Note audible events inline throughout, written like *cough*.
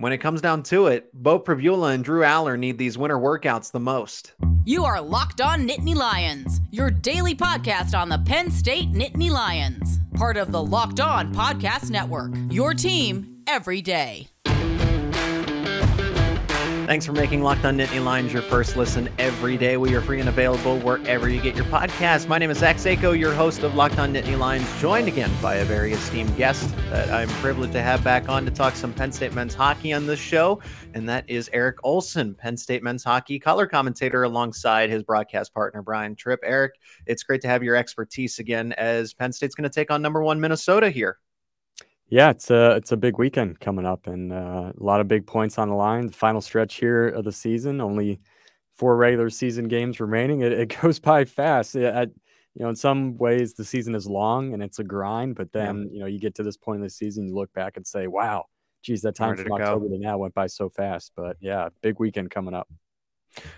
When it comes down to it, Beau Pribula and Drew Allar need these winter workouts the most. You are Locked On Nittany Lions, your daily podcast on the Penn State Nittany Lions, part of the Locked On Podcast Network. Your team every day. Thanks for making Locked On Nittany Lions your first listen every day. We are free and available wherever you get your podcast. My name is Zach Seyko, your host of Locked On Nittany Lions, joined again by a very esteemed guest that I'm privileged to have back on to talk some Penn State men's hockey on this show, and that is Eric Olson, Penn State men's hockey color commentator alongside his broadcast partner Brian Tripp. Eric, it's great to have your expertise again as Penn State's going to take on number one Minnesota here. Yeah, it's a it's a big weekend coming up, and uh, a lot of big points on the line. The final stretch here of the season, only four regular season games remaining. It, it *laughs* goes by fast. It, I, you know, in some ways, the season is long and it's a grind. But then, yeah. you know, you get to this point in the season, you look back and say, "Wow, geez, that time from October go? to now went by so fast." But yeah, big weekend coming up.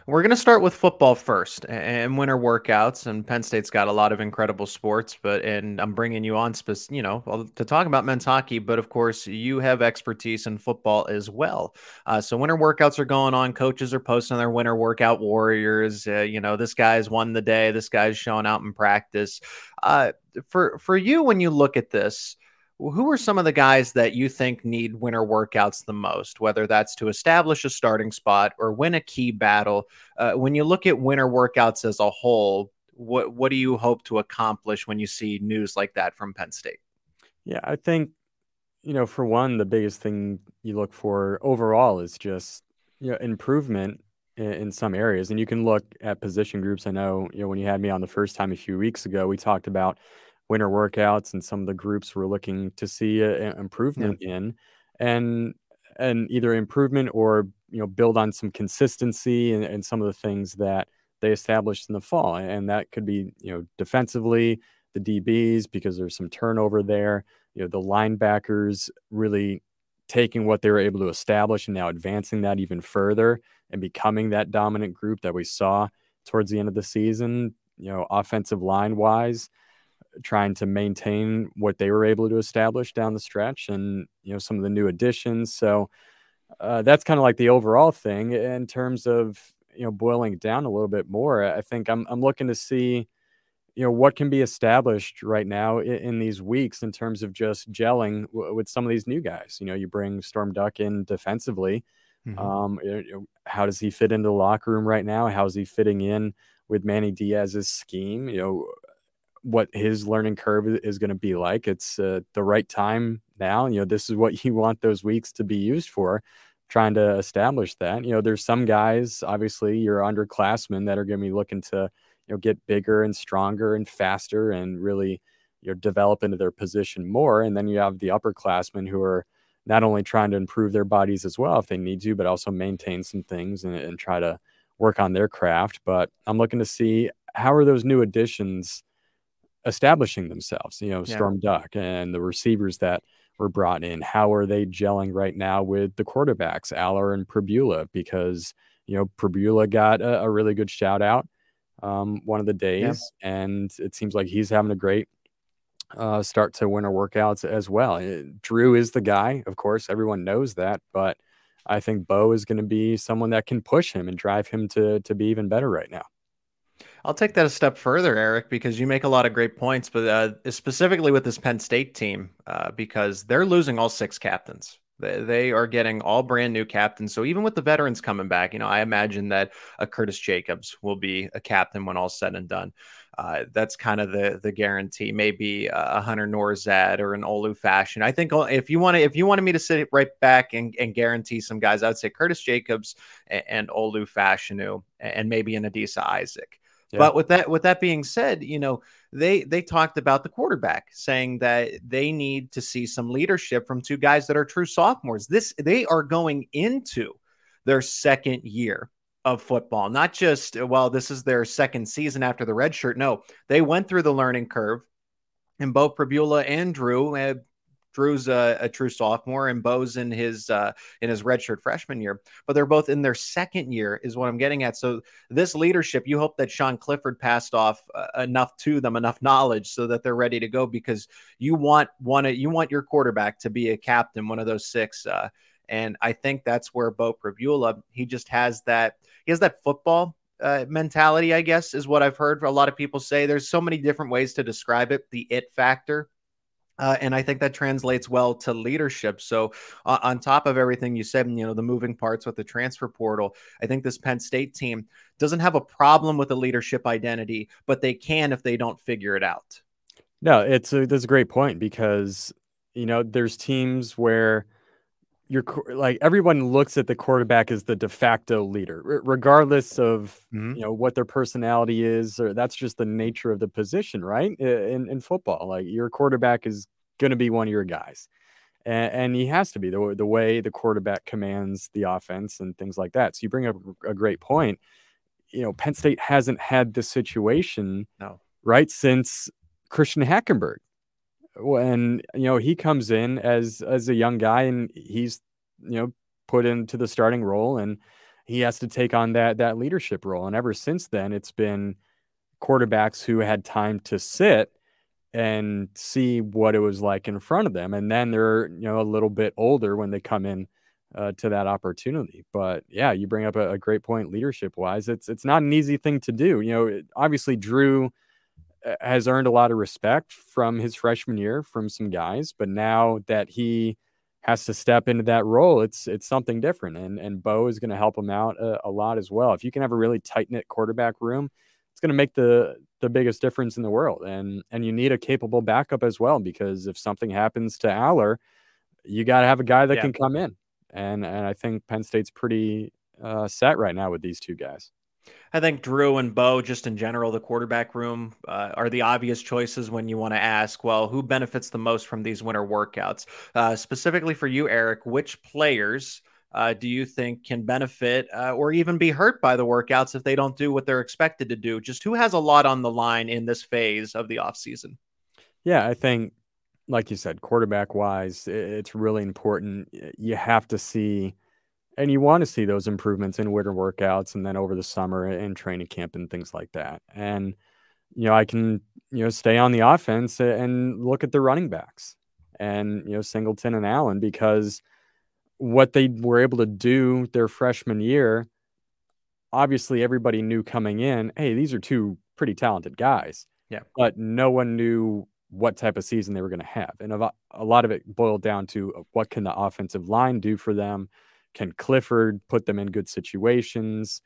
We're going to start with football first and winter workouts. And Penn State's got a lot of incredible sports, but and I'm bringing you on, you know, to talk about men's hockey. But of course, you have expertise in football as well. Uh, so winter workouts are going on. Coaches are posting their winter workout warriors. Uh, you know, this guy's won the day. This guy's showing out in practice. Uh, for for you, when you look at this who are some of the guys that you think need winter workouts the most, whether that's to establish a starting spot or win a key battle? Uh, when you look at winter workouts as a whole, what what do you hope to accomplish when you see news like that from Penn State? Yeah, I think you know, for one, the biggest thing you look for overall is just you know improvement in, in some areas, and you can look at position groups. I know you know when you had me on the first time a few weeks ago, we talked about winter workouts and some of the groups we're looking to see improvement yeah. in and and either improvement or you know build on some consistency and, and, some of the things that they established in the fall and that could be you know defensively the dbs because there's some turnover there you know the linebackers really taking what they were able to establish and now advancing that even further and becoming that dominant group that we saw towards the end of the season you know offensive line wise trying to maintain what they were able to establish down the stretch and you know some of the new additions. So uh, that's kind of like the overall thing in terms of you know boiling down a little bit more. I think i'm, I'm looking to see you know what can be established right now in, in these weeks in terms of just gelling w- with some of these new guys. You know you bring storm duck in defensively. Mm-hmm. um, you know, how does he fit into the locker room right now? How's he fitting in with manny diaz's scheme? You know what his learning curve is going to be like. It's uh, the right time now. You know, this is what *laughs* you want those weeks to be used for, trying to establish that. You know, there's some guys, obviously, you're underclassmen that are going to be looking to, you know, get bigger and stronger and faster and really, you know, develop into their position more. And then you have the upperclassmen who are not only trying to improve their bodies as well if they need to, but also maintain some things and, and try to work on their craft. But I'm looking to see how are those new additions establishing themselves, you know, yeah. Storm Duck and the receivers that were brought in. How are they gelling right now with the quarterbacks, Allar and Pribula? Because, you know, Pribula got a, a really good shout out um, one of the days, yeah. and it seems like he's having a great uh, start to winter workouts as well. It, eh, Drew is the guy, of course, everyone knows that, but I think Beau is going to be someone that can push him and drive him to to be even better right now. I'll take that a step further, Eric, because you make a lot of great points, but uh, specifically with this Penn State team, uh, because they're losing all six captains. They, are getting all brand new captains. So even with the veterans coming back, you know, I imagine that a Curtis Jacobs will be a captain when all's said and done. Uh, that's kind of the the guarantee. Maybe a Hunter Nourzad or an Olu Fashanu. I think if you want to, if you wanted me to sit right back and, and guarantee some guys, I would say Curtis Jacobs and, and Olu Fashanu and maybe an Adisa Isaac. But with that with that being said, you know, they they talked about the quarterback saying that they need to see some leadership from two guys that are true sophomores. This they are going into their second year of football, not just well, this is their second season after the red shirt. No, they went through the learning curve. And both Pribula and Drew eh, Drew's a, a, true sophomore and Beau's in his uh, in his redshirt freshman year, but they're both in their second year, is what I'm getting at. So this leadership, you hope that Sean Clifford passed off uh, enough to them, enough knowledge, so that they're ready to go because you want one you want your quarterback to be a captain, one of those six. Uh, And I think that's where Beau Pribula, he just has that, he has that football uh, mentality, I guess, is what I've heard a lot of people say. There's so many different ways to describe it. The it factor uh, and I think that translates well to leadership. So, uh, on top of everything you said, you know, the moving parts with the transfer portal, I think this Penn State team doesn't have a problem with a leadership identity, but they can if they don't figure it out. No, it's a, that's a great point because, you know, there's teams where you're like everyone looks at the quarterback as the de facto leader, r- regardless of mm-hmm. you know what their personality is, or that's just the nature of the position, right? In in football, like your quarterback is going to be one of your guys, and, and, he has to be the the way the quarterback commands the offense and things like that. So you bring up a great point. You know, Penn State hasn't had this situation, no. right, since Christian Hackenberg when you know he comes in as as a young guy and he's you know put into the starting role and he has to take on that that leadership role. And ever since then it's been quarterbacks who had time to sit and see what it was like in front of them. And then they're you know a little bit older when they come in uh, to that opportunity. But yeah you bring up a, a great point leadership wise it's it's not an easy thing to do. You know obviously drew has earned a lot of respect from his freshman year from some guys, but now that he has to step into that role, it's it's something different, and and Beau is going to help him out a, a, lot as well. If you can have a really tight knit quarterback room, it's going to make the the biggest difference in the world, and and you need a capable backup as well because if something happens to Allar, you got to have a guy that yeah. can come in, and and I think Penn State's pretty uh, set right now with these two guys. I think Drew and Beau, just in general, the quarterback room uh, are the obvious choices when you want to ask, well, who benefits the most from these winter workouts? Uh, specifically for you, Eric, which players uh, do you think can benefit uh, or even be hurt by the workouts if they don't do what they're expected to do? Just who has a lot on the line in this phase of the offseason? Yeah, I think, like you said, quarterback wise, it's really important. You have to see and you want to see those improvements in winter workouts and then over the summer in training camp and things like that. And you know, I can you know stay on the offense and look at the running backs and you know Singleton and Allen because what they were able to do their freshman year, obviously everybody knew coming in, hey, these are two pretty talented guys. Yeah. But no one knew what type of season they were going to have. And a lot of it boiled down to uh, what can the offensive line do for them? Can Clifford put them in good situations?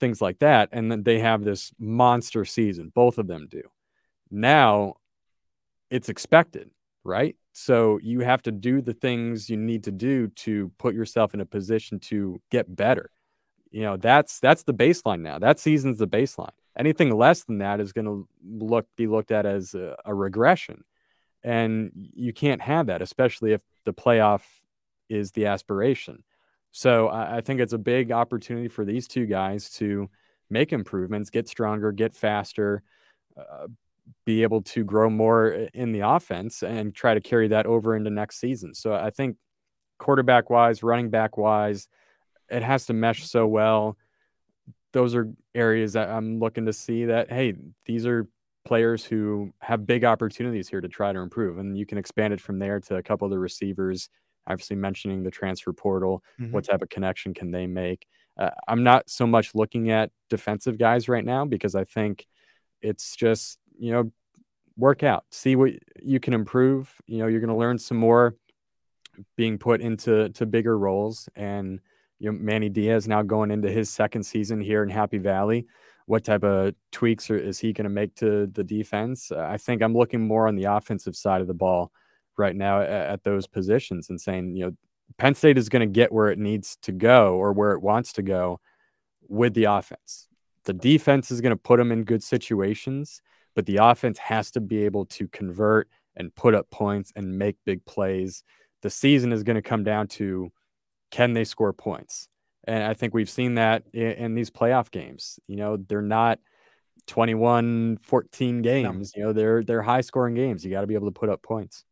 Things like that. And then they have this monster season. Both of them do. Now it's expected, right? So you have to do the things you need to do to put yourself in a position to get better. You know, that's that's the baseline now. That season's the baseline. Anything less than that is going to look be looked at as a, a regression. And you can't have that, especially if the playoff is the aspiration. So I, I think it's a big opportunity for these two guys to make improvements, get stronger, get faster, uh, be able to grow more in the offense and try to carry that over into next season. So I think quarterback wise, running back wise, it has to mesh so well. Those are areas that I'm looking to see that, hey, these are players who have big opportunities here to try to improve. And you can expand it from there to a couple of the receivers obviously mentioning the transfer portal mm-hmm. what type of connection can they make uh, i'm not so much looking at defensive guys right now because i think it's just you know work out see what you can improve you know you're going to learn some more being put into to bigger roles and you know manny diaz now going into his second season here in happy valley what type of tweaks are, is he going to make to the defense uh, i think i'm looking more on the offensive side of the ball right now at, at those positions and saying, you know, Penn State is going to get where it needs to go or where it wants to go with the offense. The defense is going to put them in good situations, but the offense has to be able to convert and put up points and make big plays. The season is going to come down to can they score points? And I think we've seen that in, in these playoff games. You know, they're not 21 14 games. No. You know, they're they're high scoring games. You got to be able to put up points.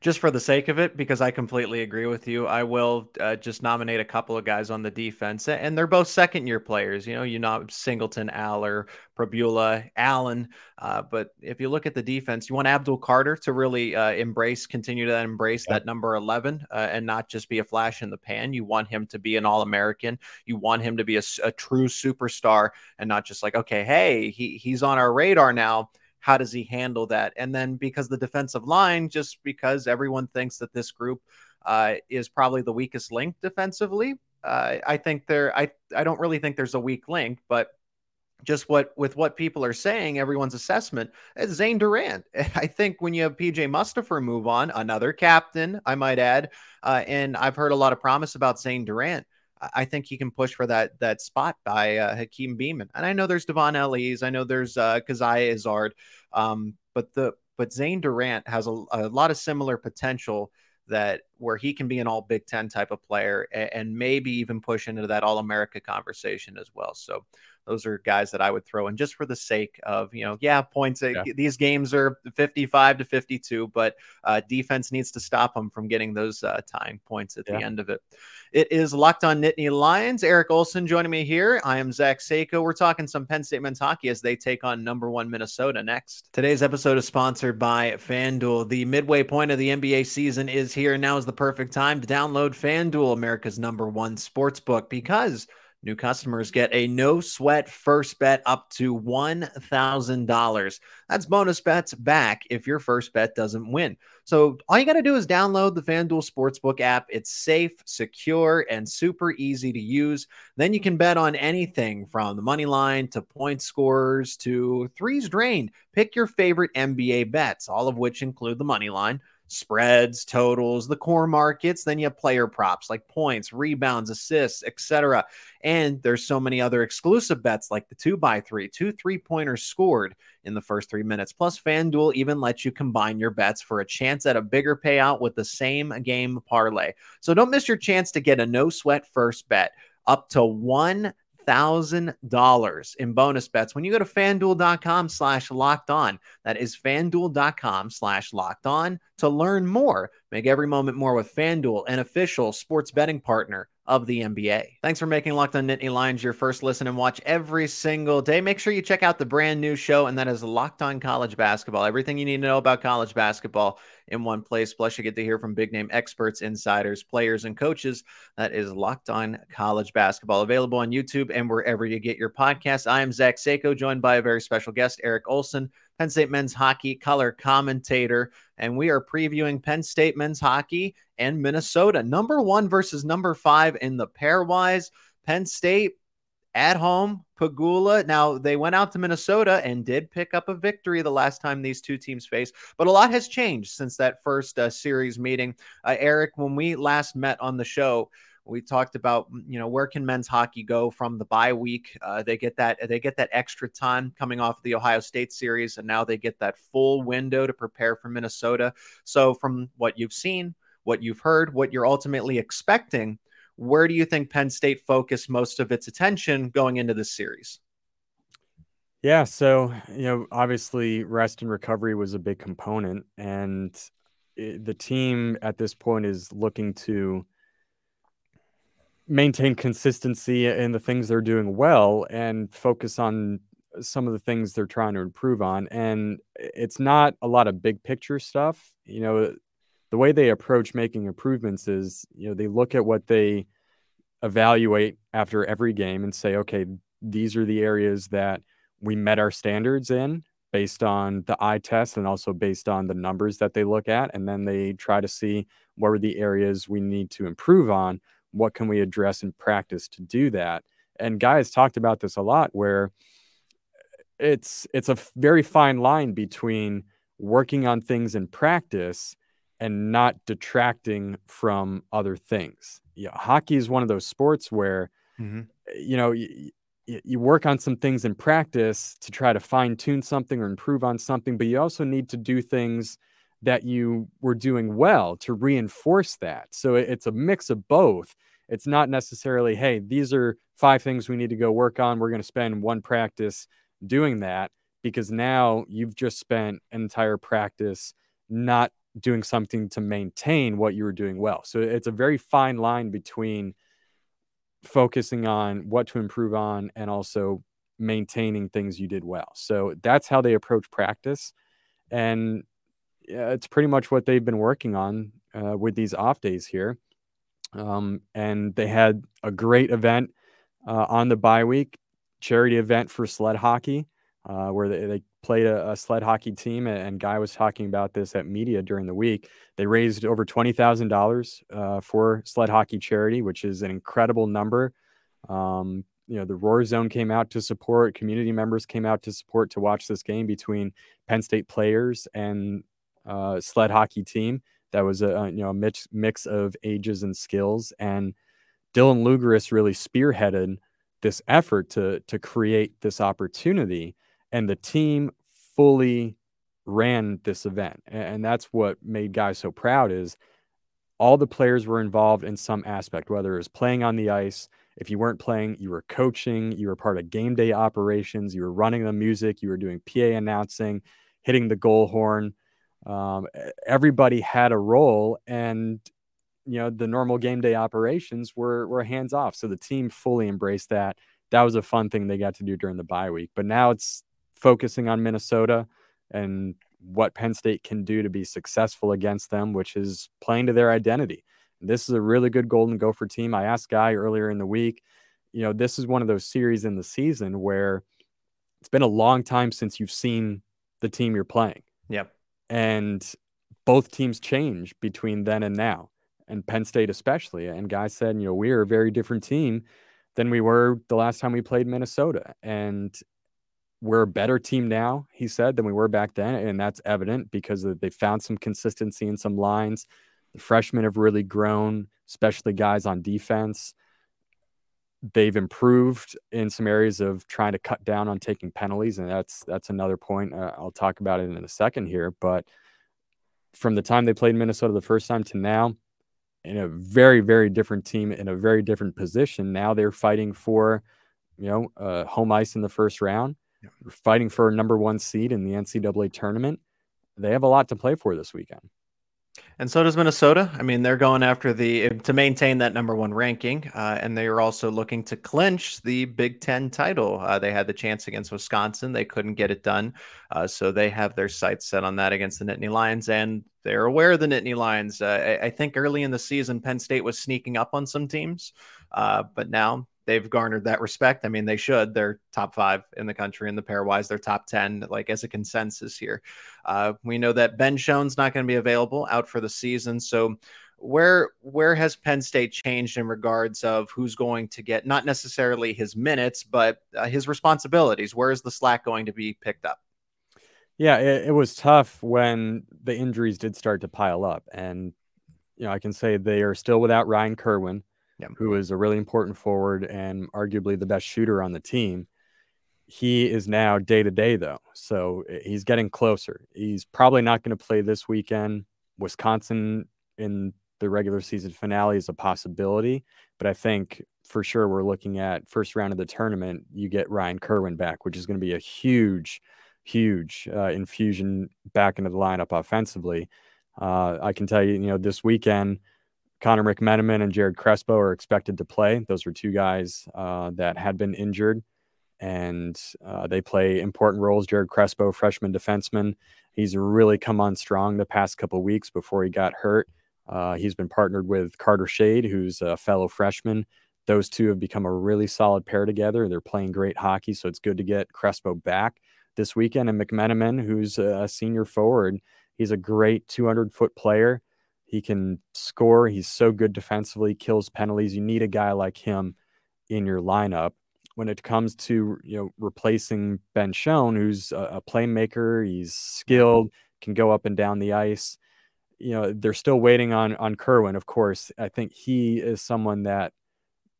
Just for the sake of it, because I completely agree with you, I will uh, just nominate a couple of guys on the defense, and they're both second year players. You know, you know Singleton, Allar, Pribula, Allen. Uh, but if you look at the defense, you want Abdul Carter to really uh, embrace, continue to embrace yep. that number 11 uh, and not just be a flash in the pan. You want him to be an All American. You want him to be a, a true superstar and not just like, okay, hey, he, he's on our radar now how does he handle that? And then because the defensive line, just because everyone thinks that this group uh, is probably the weakest link defensively, uh, I think there. I I don't really think there's a weak link, but just what with what people are saying, everyone's assessment is Zane Durant. *laughs* I think when you have PJ Mustipher move on, another captain, I might add, uh, and I've heard a lot of promise about Zane Durant. I think he can push for that that spot by uh, Hakeem Beamon. And I know there's Devon Ellies, I know there's uh, Coziah Izzard, um, but the but Zane Durant has a, a, lot of similar potential that where he can be an all Big Ten type of player and, and maybe even push into that All America conversation as well. So those are guys that I would throw in just for the sake of, you know, yeah, points. Yeah. These games are 55 to 52, but uh, defense needs to stop them from getting those uh, tying points at yeah. the end of it. It is Locked on Nittany Lions. Eric Olson joining me here. I am Zach Seyko. We're talking some Penn State men's hockey as they take on number one Minnesota next. Today's episode is sponsored by FanDuel. The midway point of the NBA season is here. Now is the perfect time to download FanDuel, America's number one sports book, because – New customers get a no sweat first bet up to $1,000. That's bonus bets back if your first bet doesn't win. So all you got to do is download the FanDuel Sportsbook app. It's safe, secure, and super easy to use. Then you can bet on anything from the money line to point scorers to threes drained. Pick your favorite NBA bets, all of which include the money line spreads, totals, the core markets. Then you have player props like points, rebounds, assists, etc. And there's so many other exclusive bets like the two by three, two three pointers scored in the first three minutes. Plus, FanDuel even lets you combine your bets for a chance at a bigger payout with the same game parlay. So don't miss your chance to get a no sweat first bet up to one $1,000 in bonus bets when you go to fanduel.com slash locked on. That is fanduel.com slash locked on to learn more. Make every moment more with Fanduel, an official sports betting partner of the NBA. Thanks for making Locked on Nittany Lions your first listen and watch every single day. Make sure you check out the brand new show, and that is Locked on College Basketball. Everything you need to know about college basketball in one place. Plus, you get to hear from big name experts, insiders, players, and coaches. That is Locked on College Basketball, available on YouTube and wherever you get your podcasts. I am Zach Seyko, joined by a very special guest, Eric Olson. Penn State men's hockey color commentator, and we are previewing Penn State men's hockey and Minnesota, number one versus number five in the pairwise. Penn State at home, Pegula. Now, they went out to Minnesota and did pick up a victory the last time these two teams faced, but a lot has changed since that first uh, series meeting. Uh, Eric, when we last met on the show, we talked about mm, you know where can men's hockey go from the bye week. Uh, they get that they get that extra time coming off the Ohio State series, and now they get that full window to prepare for Minnesota. So from what you've seen, what you've heard, what you're ultimately expecting, where do you think Penn State focused most of its attention going into this series? Yeah, so you know, obviously, rest and recovery was a big component, and it, the team at this point is looking to maintain consistency in the things they're doing well and focus on some of the things they're trying to improve on. And it's not a lot of big picture stuff. You know, the way they approach making improvements is, you know, they look at what they evaluate after every game and say, okay, these are the areas that we met our standards in based on the eye test and also based on the numbers that they look at. And then they try to see what are the areas we need to improve on what can we address in practice to do that and guys talked about this a lot where it's it's a very fine line between working on things in practice and not detracting from other things yeah hockey is one of those sports where mm-hmm. you know you, you work on some things in practice to try to fine tune something or improve on something but you also need to do things that you were doing well to reinforce that. So it's a mix of both. It's not necessarily, hey, these are five things we need to go work on. We're going to spend one practice doing that because now you've just spent an entire practice not doing something to maintain what you were doing well. So it's a very fine line between focusing on what to improve on and also maintaining things you did well. So that's how they approach practice. And yeah, it's pretty much what they've been working on uh, with these off days here. Um, and they had a great event uh, on the bye week, charity event for sled hockey, uh, where they, they played a, a, sled hockey team. And Guy was talking about this at media during the week. They raised over twenty thousand uh, dollars for sled hockey charity, which is an incredible number. Um, you know, the Roar Zone came out to support. Community members came out to support to watch this game between Penn State players and uh, sled hockey team that was a you know a mix mix of ages and skills. And Dylan Lugaris really spearheaded this effort to to create this opportunity, and the team fully ran this event, and that's what made guys so proud. Is all the players were involved in some aspect, whether it was playing on the ice. If you weren't playing, you were coaching, you were part of game day operations, you were running the music, you were doing PA announcing, hitting the goal horn, um, everybody had a role and you know the normal game day operations were were hands off. So the team fully embraced that. That was a fun thing they got to do during the bye week. But now it's focusing on minnesota and what penn state can do to be successful against them which is playing to their identity. This is a really good golden gopher team. I asked guy earlier in the week you know this is one of those series in the season where it's been a long time since you've seen the team you're playing. Yep and both teams change between then and now, and Penn State especially. And guys said, you know, we're a very different team than we were the last time we played Minnesota. And we're a better team now, he said, than we were back then. And that's evident because they found some consistency in some lines. The freshmen have really grown, especially guys on defense they've improved in some areas of trying to cut down on taking penalties, and that's that's another point. Uh, I'll talk about it in a second here. But from the time they played Minnesota the first time to now, in a very very different team in a very different position. Now they're fighting for, you know, uh, home ice in the first round. Yeah. Fighting for a number one seed in the NCAA tournament. They have a lot to play for this weekend. And so does Minnesota. I mean, they're going after the to maintain that number one ranking, uh, and they are also looking to clinch the Big Ten title. Uh, they had the chance against Wisconsin, they couldn't get it done, uh, so they have their sights set on that against the Nittany Lions, and they're aware of the Nittany Lions. Uh, I, I, think early in the season, Penn State was sneaking up on some teams, uh, but now they've garnered that respect. I mean, they should. They're top five in the country in the pairwise. They're top 10, like as a consensus here. Uh, we know that Ben Schoen's not going to be available out for the season. So, where where has Penn State changed in regards of who's going to get not necessarily his minutes, but uh, his responsibilities? Where is the slack going to be picked up? Yeah, it, it was tough when the injuries did start to pile up, and you know I can say they are still without Ryan Kerwin yeah. who is a really important forward and arguably the best shooter on the team. He is now day to day, though. So eh, he's getting closer. He's probably not going to play this weekend. Wisconsin in the regular season finale is a possibility, but I think for sure we're looking at first round of the tournament. You get Ryan Kerwin back, which is going to be a huge, huge uh, infusion back into the lineup offensively. Uh, I can tell you, you know, this weekend Connor McMenamin and Jared Crespo are expected to play. Those were two guys uh, that had been injured, and uh, they play important roles. Jared Crespo, freshman defenseman, he's really come on strong the past couple weeks before he got hurt. Uh, he's been partnered with Carter Shade, who's a fellow freshman. Those two have become a really solid pair together. They're playing great hockey, so it's good to get Crespo back this weekend. And McMenamin, who's a senior forward, he's a great 200 foot player he can score. He's so good defensively, kills penalties. You need a guy like him in your lineup. When it comes to you know replacing Ben Schoen, who's a, playmaker, he's skilled, can go up and down the ice. You know they're still waiting on on Kerwin. Of course, I think he is someone that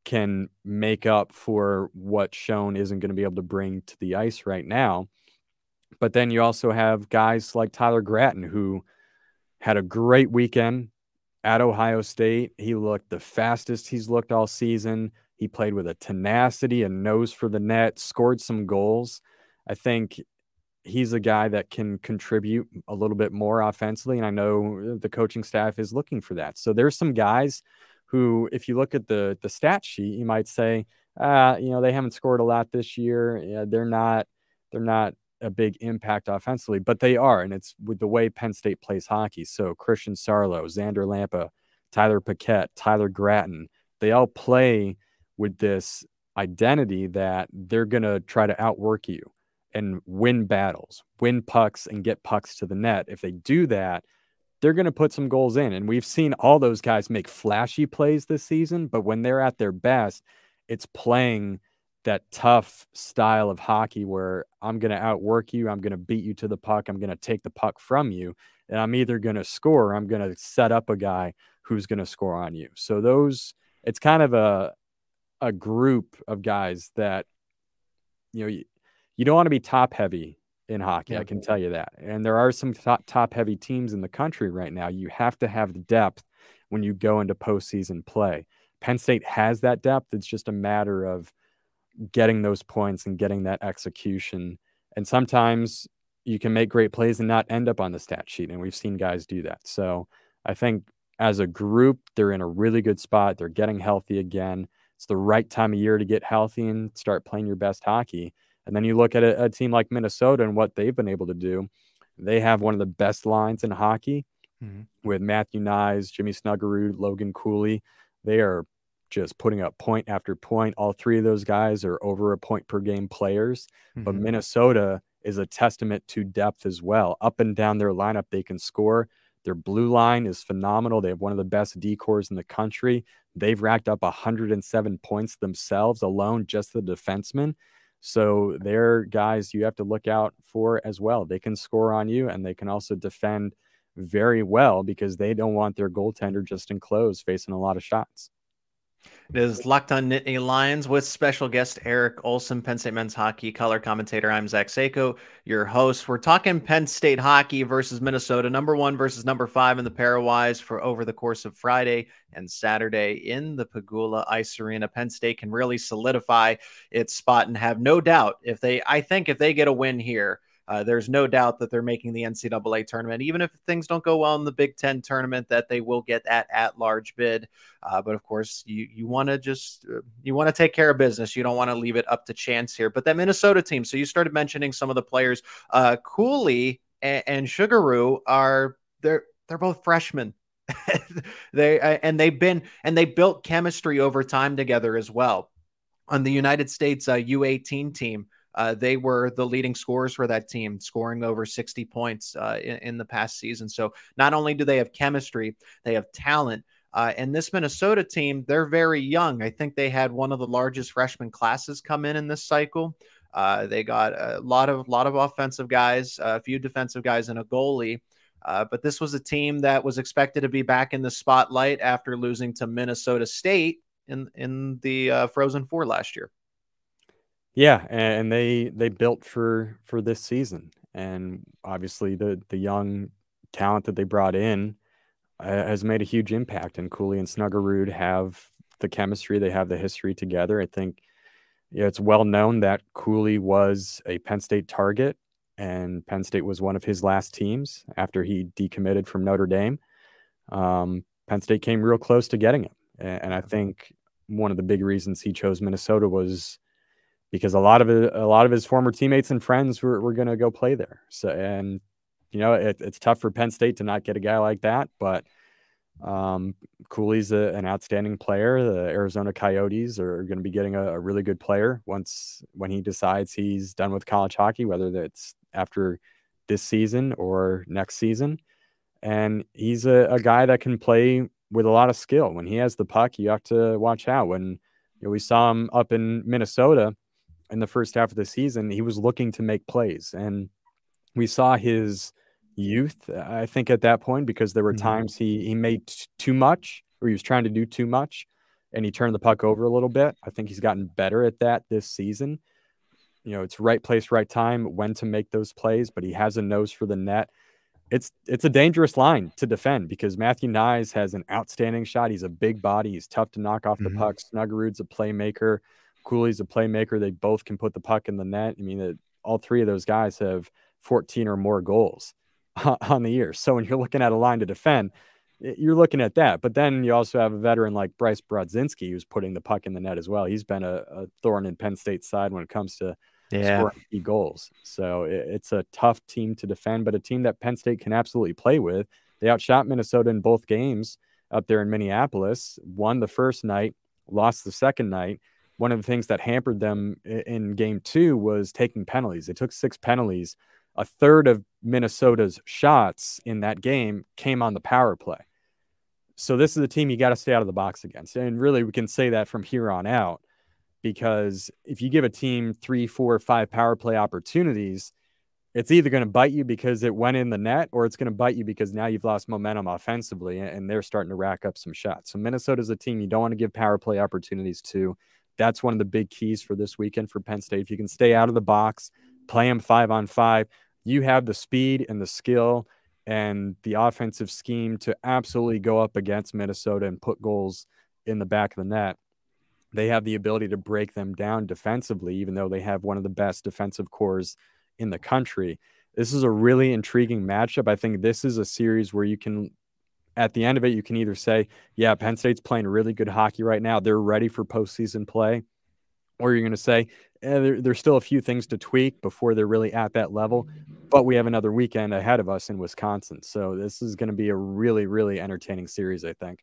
can make up for what Schoen isn't going to be able to bring to the ice right now. But then you also have guys like Tyler Gratton who had a great weekend at Ohio State. He looked the fastest he's looked all season. He played with a tenacity, a nose for the net, scored some goals. I think he's a guy that can contribute a little bit more offensively. And I know the coaching staff is looking for that. So there's some guys who, if you look at the the stat sheet, you might say, uh, you know, they haven't scored a lot this year. Yeah, they're not they're not a big impact offensively, but they are, and it's with the way Penn State plays hockey. So Christian Sarlo, Xander Lampa, Tyler Paquette, Tyler Gratton, they all play with this identity that they're to try to outwork you and win battles, win pucks, and get pucks to the net. If they do that, they're going to put some goals in. And we've seen all those guys make flashy plays this season, but when they're at their best, it's playing that tough style of hockey where I'm going to outwork you, I'm going to beat you to the puck, I'm going to take the puck from you, and I'm either going to score or I'm going to set up a guy who's going to score on you. So those it's kind of a a group of guys that you know you, you don't want to be top heavy in hockey. Yeah. I can tell you that. And there are some top, top heavy teams in the country right now. You have to have the depth when you go into postseason play. Penn State has that depth. It's just a matter of getting those points and getting that execution. And sometimes you can make great plays and not end up on the stat sheet. And we've seen guys do that. So I think as a group, they're in a really good spot. They're getting healthy again. It's the right time of year to get healthy and start playing your best hockey. And then you look at a, a team like Minnesota and what they've been able to do. They have one of the best lines in hockey mm-hmm. with Matthew Knies, Jimmy Snuggerud, Logan Cooley. They are just putting up point after point. All three of those guys are over a point per game players. Mm-hmm. But Minnesota is a testament to depth as well. Up and down their lineup, they can score. Their blue line is phenomenal. They have one of the best D corps in the country. They've racked up 107 points themselves alone, just the defensemen. So they're guys you have to look out for as well. They can score on you and they can also defend very well because they don't want their goaltender Justin Close facing a lot of shots. It is Locked on Nittany Lions with special guest Eric Olson, Penn State men's hockey color commentator. I'm Zach Seyko, your host. We're talking Penn State hockey versus Minnesota, number one versus number five in the pairwise for over the course of Friday and Saturday in the Pegula Ice Arena. Penn State can really solidify its spot and have no doubt if they, I think, if they get a win here uh, there's no doubt that they're making the NCAA tournament, even if things don't go well in the Big Ten tournament, that they will get that at large bid. Uh, but of course, you you want to just uh, you want to take care of business. You don't want to leave it up to chance here. But that Minnesota team. So you started mentioning some of the players. Uh, Cooley and, and Snuggerud are they're they're both freshmen. *laughs* they uh, and they've been and they built chemistry over time together as well on the United States uh, U18 team. Uh, they were the leading scorers for that team, scoring over 60 points uh, in, in, the past season. So not only do they have chemistry, they have talent. Uh, and this Minnesota team, they're very young. I think they had one of the largest freshman classes come in in this cycle. Uh, they got a lot of lot of offensive guys, a few defensive guys, and a goalie. Uh, but this was a team that was expected to be back in the spotlight after losing to Minnesota State in in the uh, Frozen Four last year. Yeah, and they they built for for this season, and obviously the the young talent that they brought in uh, has made a huge impact. And Cooley and Snuggerud have the chemistry, they have the history together. I think yeah, it's well known that Cooley was a Penn State target, and Penn State was one of his last teams after he decommitted from Notre Dame. Um, Penn State came real close to getting him, and, and I think one of the big reasons he chose Minnesota was because a lot of a lot of his former teammates and friends were, were going to go play there. So, and you know, it, it's tough for Penn State to not get a guy like that, but um, Cooley's a, an outstanding player. The Arizona Coyotes are going to be getting a, a, really good player once when he decides he's done with college hockey, whether that's after this season or next season. And he's a, a guy that can play with a lot of skill. When he has the puck, you have to watch out. When you know, we saw him up in Minnesota, in the first half of the season, he was looking to make plays. And we saw his youth, I think, at that point, because there were mm-hmm. times he, he made t- too much or he was trying to do too much and he turned the puck over a little bit. I think he's gotten better at that this season. You know, it's right place, right time, when to make those plays, but he has a nose for the net. It's it's a dangerous line to defend because Matthew Knies has an outstanding shot. He's a big body. He's tough to knock off the mm-hmm. puck. Snuggerud's a playmaker. Cooley's a playmaker. They both can put the puck in the net. I mean, it, all three of those guys have 14 or more goals *laughs* on the year. So when you're looking at a line to defend, you're looking at that. But then you also have a veteran like Bryce Brodzinski who's putting the puck in the net as well. He's been a, a thorn in Penn State's side when it comes to yeah. scoring key goals. So it, it's a tough team to defend, but a team that Penn State can absolutely play with. They outshot Minnesota in both games up there in Minneapolis, won the first night, lost the second night. One of the things that hampered them in game two was taking penalties. They took six penalties. A third of Minnesota's shots in that game came on the power play. So this is a team you got to stay out of the box against. And really, we can say that from here on out because if you give a team three, four, five power play opportunities, it's either going to bite you because it went in the net or it's going to bite you because now you've lost momentum offensively and they're starting to rack up some shots. So Minnesota's a team you don't want to give power play opportunities to. That's one of the big keys for this weekend for Penn State. If you can stay out of the box, play them five on five, you have the speed and the skill and the offensive scheme to absolutely go up against Minnesota and put goals in the back of the net. They have the ability to break them down defensively, even though they have one of the best defensive cores in the country. This is a really intriguing matchup. I think this is a series where you can, at the end of it, you can either say, yeah, Penn State's playing really good hockey right now. They're ready for postseason play. Or you're going to say, eh, there, there's still a few things to tweak before they're really at that level. But we have another weekend ahead of us in Wisconsin. So this is going to be a really, really entertaining series, I think.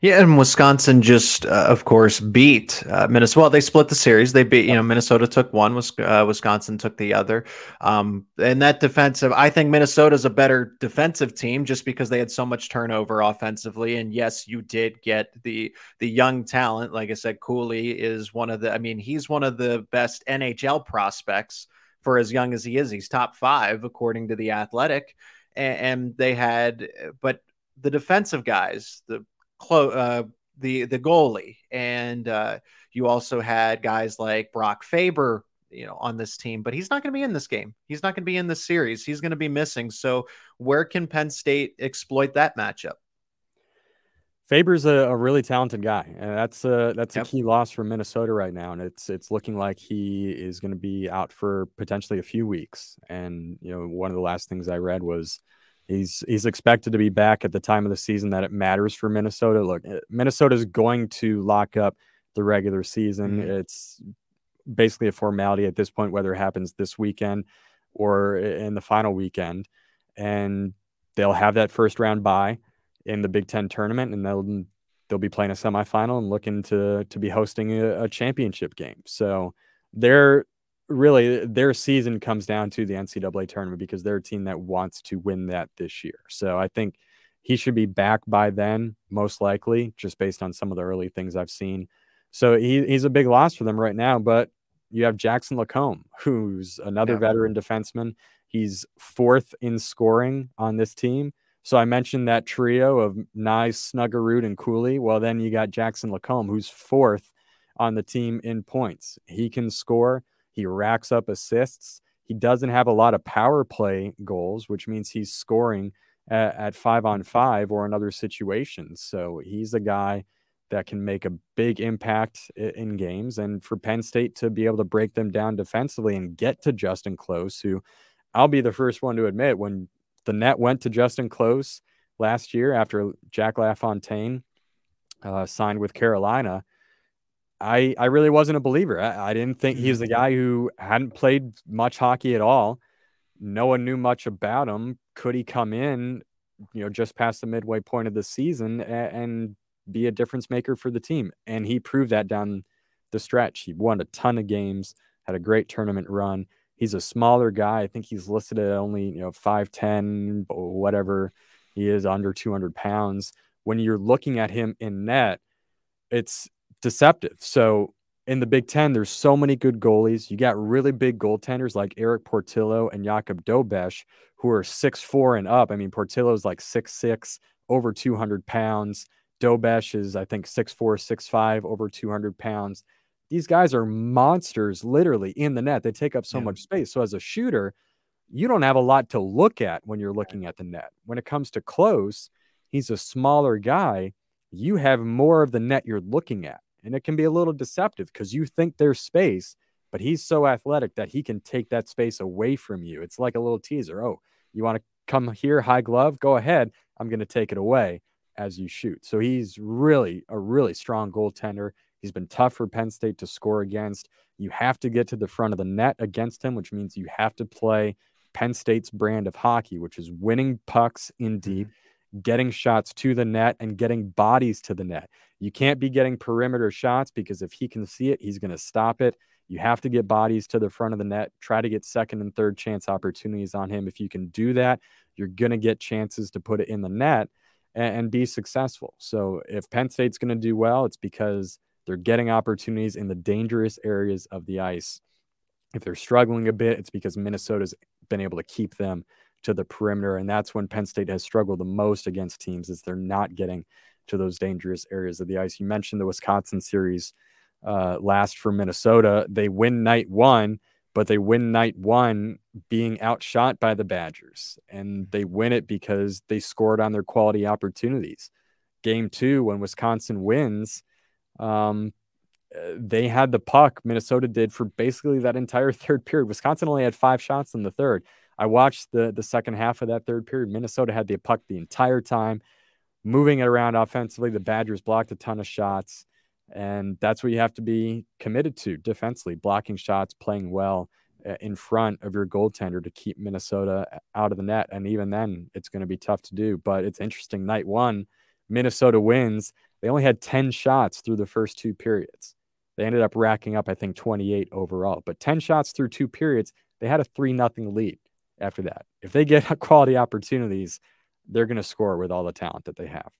Yeah, and Wisconsin just, uh, of course, beat uh, Minnesota. They split the series. They beat, you know, Minnesota took one, uh, Wisconsin took the other. Um, and that defensive, I think Minnesota's a better defensive team just because they had so much turnover offensively. And yes, you did get the the young talent. Like I said, Cooley is one of the. I mean, he's one of the best NHL prospects for as young as he is. He's top five according to the Athletic. And, and they had, but the defensive guys, the clo- uh, the the goalie, and uh, you also had guys like Brock Faber, you know, on this team. But he's not going to be in this game. He's not going to be in this series. He's going to be missing. So where can Penn State exploit that matchup? Faber's a, a really talented guy, and that's a that's yep. a key loss for Minnesota right now. And it's it's looking like he is going to be out for potentially a few weeks. And you know, one of the last things I read was He's he's expected to be back at the time of the season that it matters for Minnesota. Look, eh, Minnesota is going to lock up the regular season. Mm-hmm. It's basically a formality at this point, whether it happens this weekend or in the final weekend, and they'll have that first round bye in the Big Ten tournament, and they'll they'll be playing a semifinal and looking to to be hosting a, a championship game. So they're really their season comes down to the NCAA tournament because they're a team that wants to win that this year. So I think he should be back by then, most likely, just based on some of the early things I've seen. So he, he's a big loss for them right now. But you have Jackson Lacombe, who's another yeah. veteran defenseman. He's fourth in scoring on this team. So I mentioned that trio of Knies, Snuggerud, and Cooley. Well, then you got Jackson Lacombe, who's fourth on the team in points. He can score. He racks up assists. He doesn't have a lot of power play goals, which means he's scoring at, at five on five or in other situations. So he's a guy that can make a big impact in games. And for Penn State to be able to break them down defensively and get to Justin Close, who I'll be the first one to admit when the net went to Justin Close last year after Jack LaFontaine uh, signed with Carolina – I I really wasn't a believer. I, I didn't think he was the mm-hmm. guy who hadn't played much hockey at all. No one knew much about him. Could he come in, you know, just past the midway point of the season and, and be a difference maker for the team? And he proved that down the stretch. He won a ton of games, had a great tournament run. He's a smaller guy. I think he's listed at only, you know, 5'10, whatever he is, under 200 pounds. When you're looking at him in net, it's deceptive. So in the Big Ten, there's so many good goalies. You got really big goaltenders like Erik Portillo and Jakub Dobeš, who are six four and up. I mean, Portillo's like six six, over 200 pounds. Dobeš is, I think, six four, six five, over 200 pounds. These guys are monsters, literally in the net. They take up so yeah. much space. So as a shooter, you don't have a lot to look at when you're looking at the net. When it comes to close, he's a smaller guy. You have more of the net you're looking at and it can be a little deceptive because you think there's space, but he's so athletic that he can take that space away from you. It's like a little teaser. Oh, you want to come here, high glove? Go ahead. I'm going to take it away as you shoot. So he's really a really strong goaltender. He's been tough for Penn State to score against. You have to get to the front of the net against him, which means you have to play Penn State's brand of hockey, which is winning pucks in deep, mm-hmm. Getting shots to the net, and getting bodies to the net. You can't be getting perimeter shots because if he can see it, he's going to stop it. You have to get bodies to the front of the net, try to get second and third chance opportunities on him. If you can do that, you're going to get chances to put it in the net and, and be successful. So if Penn State's going to do well, it's because they're getting opportunities in the dangerous areas of the ice. If they're struggling a bit, it's because Minnesota's been able to keep them to the perimeter. And that's when Penn State has struggled the most against teams is they're not getting to those dangerous areas of the ice. You mentioned the Wisconsin series uh, last for Minnesota. They win night one, but they win night one being outshot by the Badgers. And they win it because they scored on their quality opportunities. Game two, when Wisconsin wins, um, they had the puck. Minnesota did for basically that entire *laughs* third period. Wisconsin only had five shots in the third. I watched the the second half of that third period. Minnesota had the puck the entire time, moving it around offensively. The Badgers blocked a ton of shots, and that's what you have to be committed to defensively: blocking shots, playing well uh, in front of your goaltender to keep Minnesota out of the net. And even then, it's going to be tough to do. But it's interesting. Night one, Minnesota wins. They only had 10 shots through the first two periods. They ended up racking up, I think, 28 overall. But 10 shots through two periods, they had a 3 nothing lead after that. If they get *laughs* quality opportunities, they're going to score with all the talent that they have.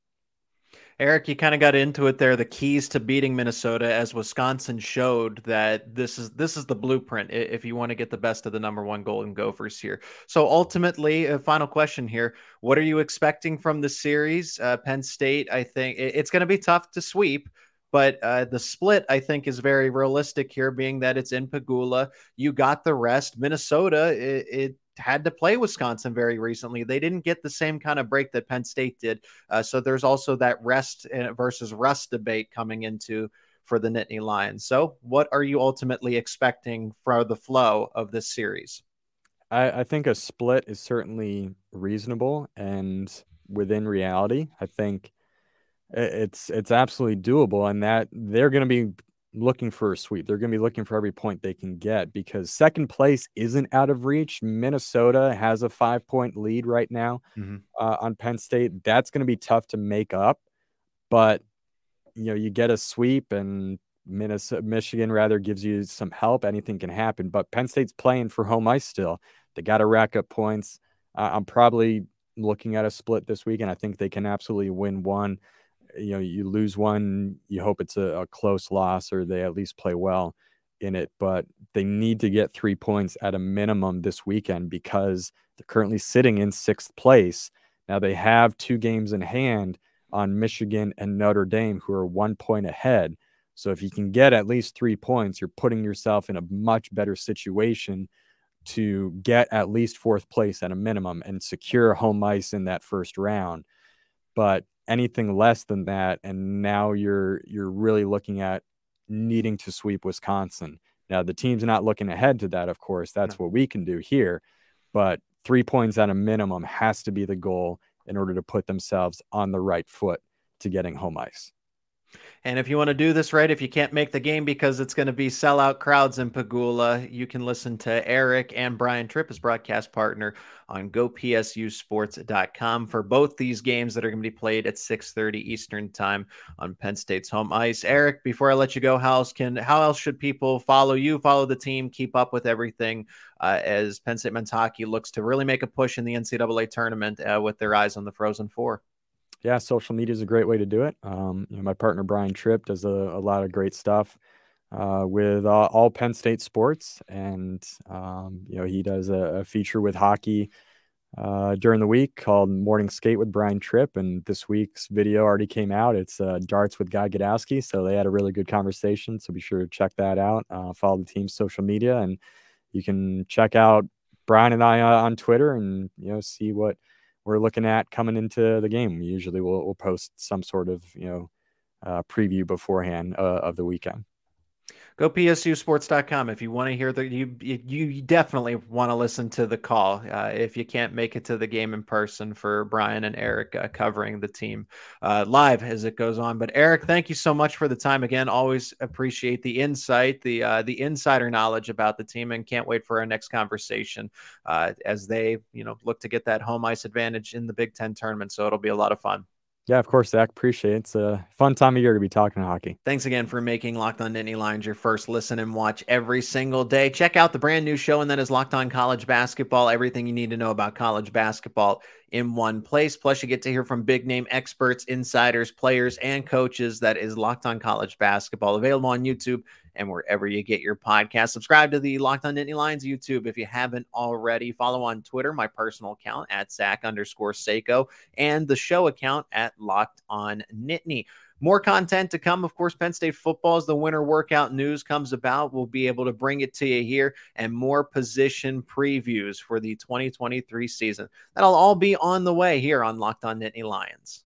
Eric, you kind of got into it there. The keys to beating Minnesota, as Wisconsin showed that this is this is the blueprint if you want to get the best of the number one Golden Gophers here. So ultimately, a final question here: What are you expecting from the series? Uh, Penn State, I think it's going to be tough to sweep. But uh, the split, I think, is very realistic here, being that it's in Pegula. You got the rest. Minnesota, it, it had to play Wisconsin very recently. They didn't get the same kind of break that Penn State did. Uh, so there's also that rest uh, versus rust debate coming into for the Nittany Lions. So, what are you ultimately expecting for the flow of this series? I, I think a split is certainly reasonable and within reality. I think it's it's absolutely doable, and that they're going to be looking for a sweep. They're going to be looking for every point they can get because second place isn't out of reach. Minnesota has a five point lead right now mm-hmm. uh, on Penn State. That's going to be tough to make up, but you know you get a sweep and Minnesota, Michigan rather gives you some help. Anything can happen, but Penn State's playing for home ice still. They got to rack up points. Uh, I'm probably looking at a split this week, and I think they can absolutely win one you know you lose one you hope it's a, a, close loss or they at least play well in it but they need to get three points at a minimum this weekend because they're currently sitting in sixth place. Now they have two games in hand on michigan and notre dame who are one point ahead. So if you can get at least three points you're putting yourself in a much better situation to get at least fourth place at a minimum and secure home ice in that first round. But anything less than that and now you're you're really looking at needing to sweep Wisconsin. Now the team's not looking ahead to that of course. That's no. what we can do here, but 3 points at a minimum has to be the goal in order to put themselves on the right foot to getting home ice. And if you want to do this right, if you can't make the game because it's going to be sellout crowds in Pegula, you can listen to Eric and Brian Tripp, as broadcast partner, on GoPSUSports.com for both these games that are going to be played at 6:30 Eastern Time on Penn State's home ice. Eric, before I let you go, how else can how else should people follow you, follow the team, keep up with everything uh, as Penn State men's hockey looks to really make a push in the NCAA tournament uh, with their eyes on the Frozen Four? Yeah, social media is a great way to do it. Um, you know, my partner Brian Tripp does a, a lot of great stuff uh, with uh, all Penn State sports, and um, you know he does a, a feature with hockey uh, during the week called Morning Skate with Brian Tripp, and this week's video already came out. It's uh, darts with Guy Gadowski, so they had a really good conversation. So be sure to check that out. Uh, follow the team's social media, and you can check out Brian and I uh, on Twitter, and you know see what we're looking at coming into the game. Usually we'll, we'll post some sort of, you know, uh, preview beforehand uh, of the weekend. Go psusports.com if you want to hear the you you definitely want to listen to the call uh, if you can't make it to the game in person for Brian and Eric uh, covering the team uh, live as it goes on. But Eric, thank you so much for the time again. Always appreciate the insight, the uh, the insider knowledge about the team, and can't wait for our next conversation uh, as they you know look to get that home ice advantage in the Big Ten tournament. So it'll be a lot of fun. Yeah, of course, Zach. Appreciate it. It's a fun time of year to be talking hockey. Thanks again for making Locked On Nittany Lions your first listen and watch every single day. Check out the brand new show, and that is Locked On College Basketball. Everything you need to know about college basketball in one place. Plus, you get to hear from big name experts, insiders, players, and coaches. That is Locked On College Basketball, available on YouTube and wherever you get your podcast. Subscribe to the Locked On Nittany Lions YouTube if you haven't already. Follow on Twitter, my personal account at Zach underscore Seyko, and the show account at Locked On Nittany. More content to come. Of course, Penn State football as the winter workout news comes about. We'll be able to bring it to you here and more position previews for the 2023 season. That'll all be on the way here on Locked On Nittany Lions.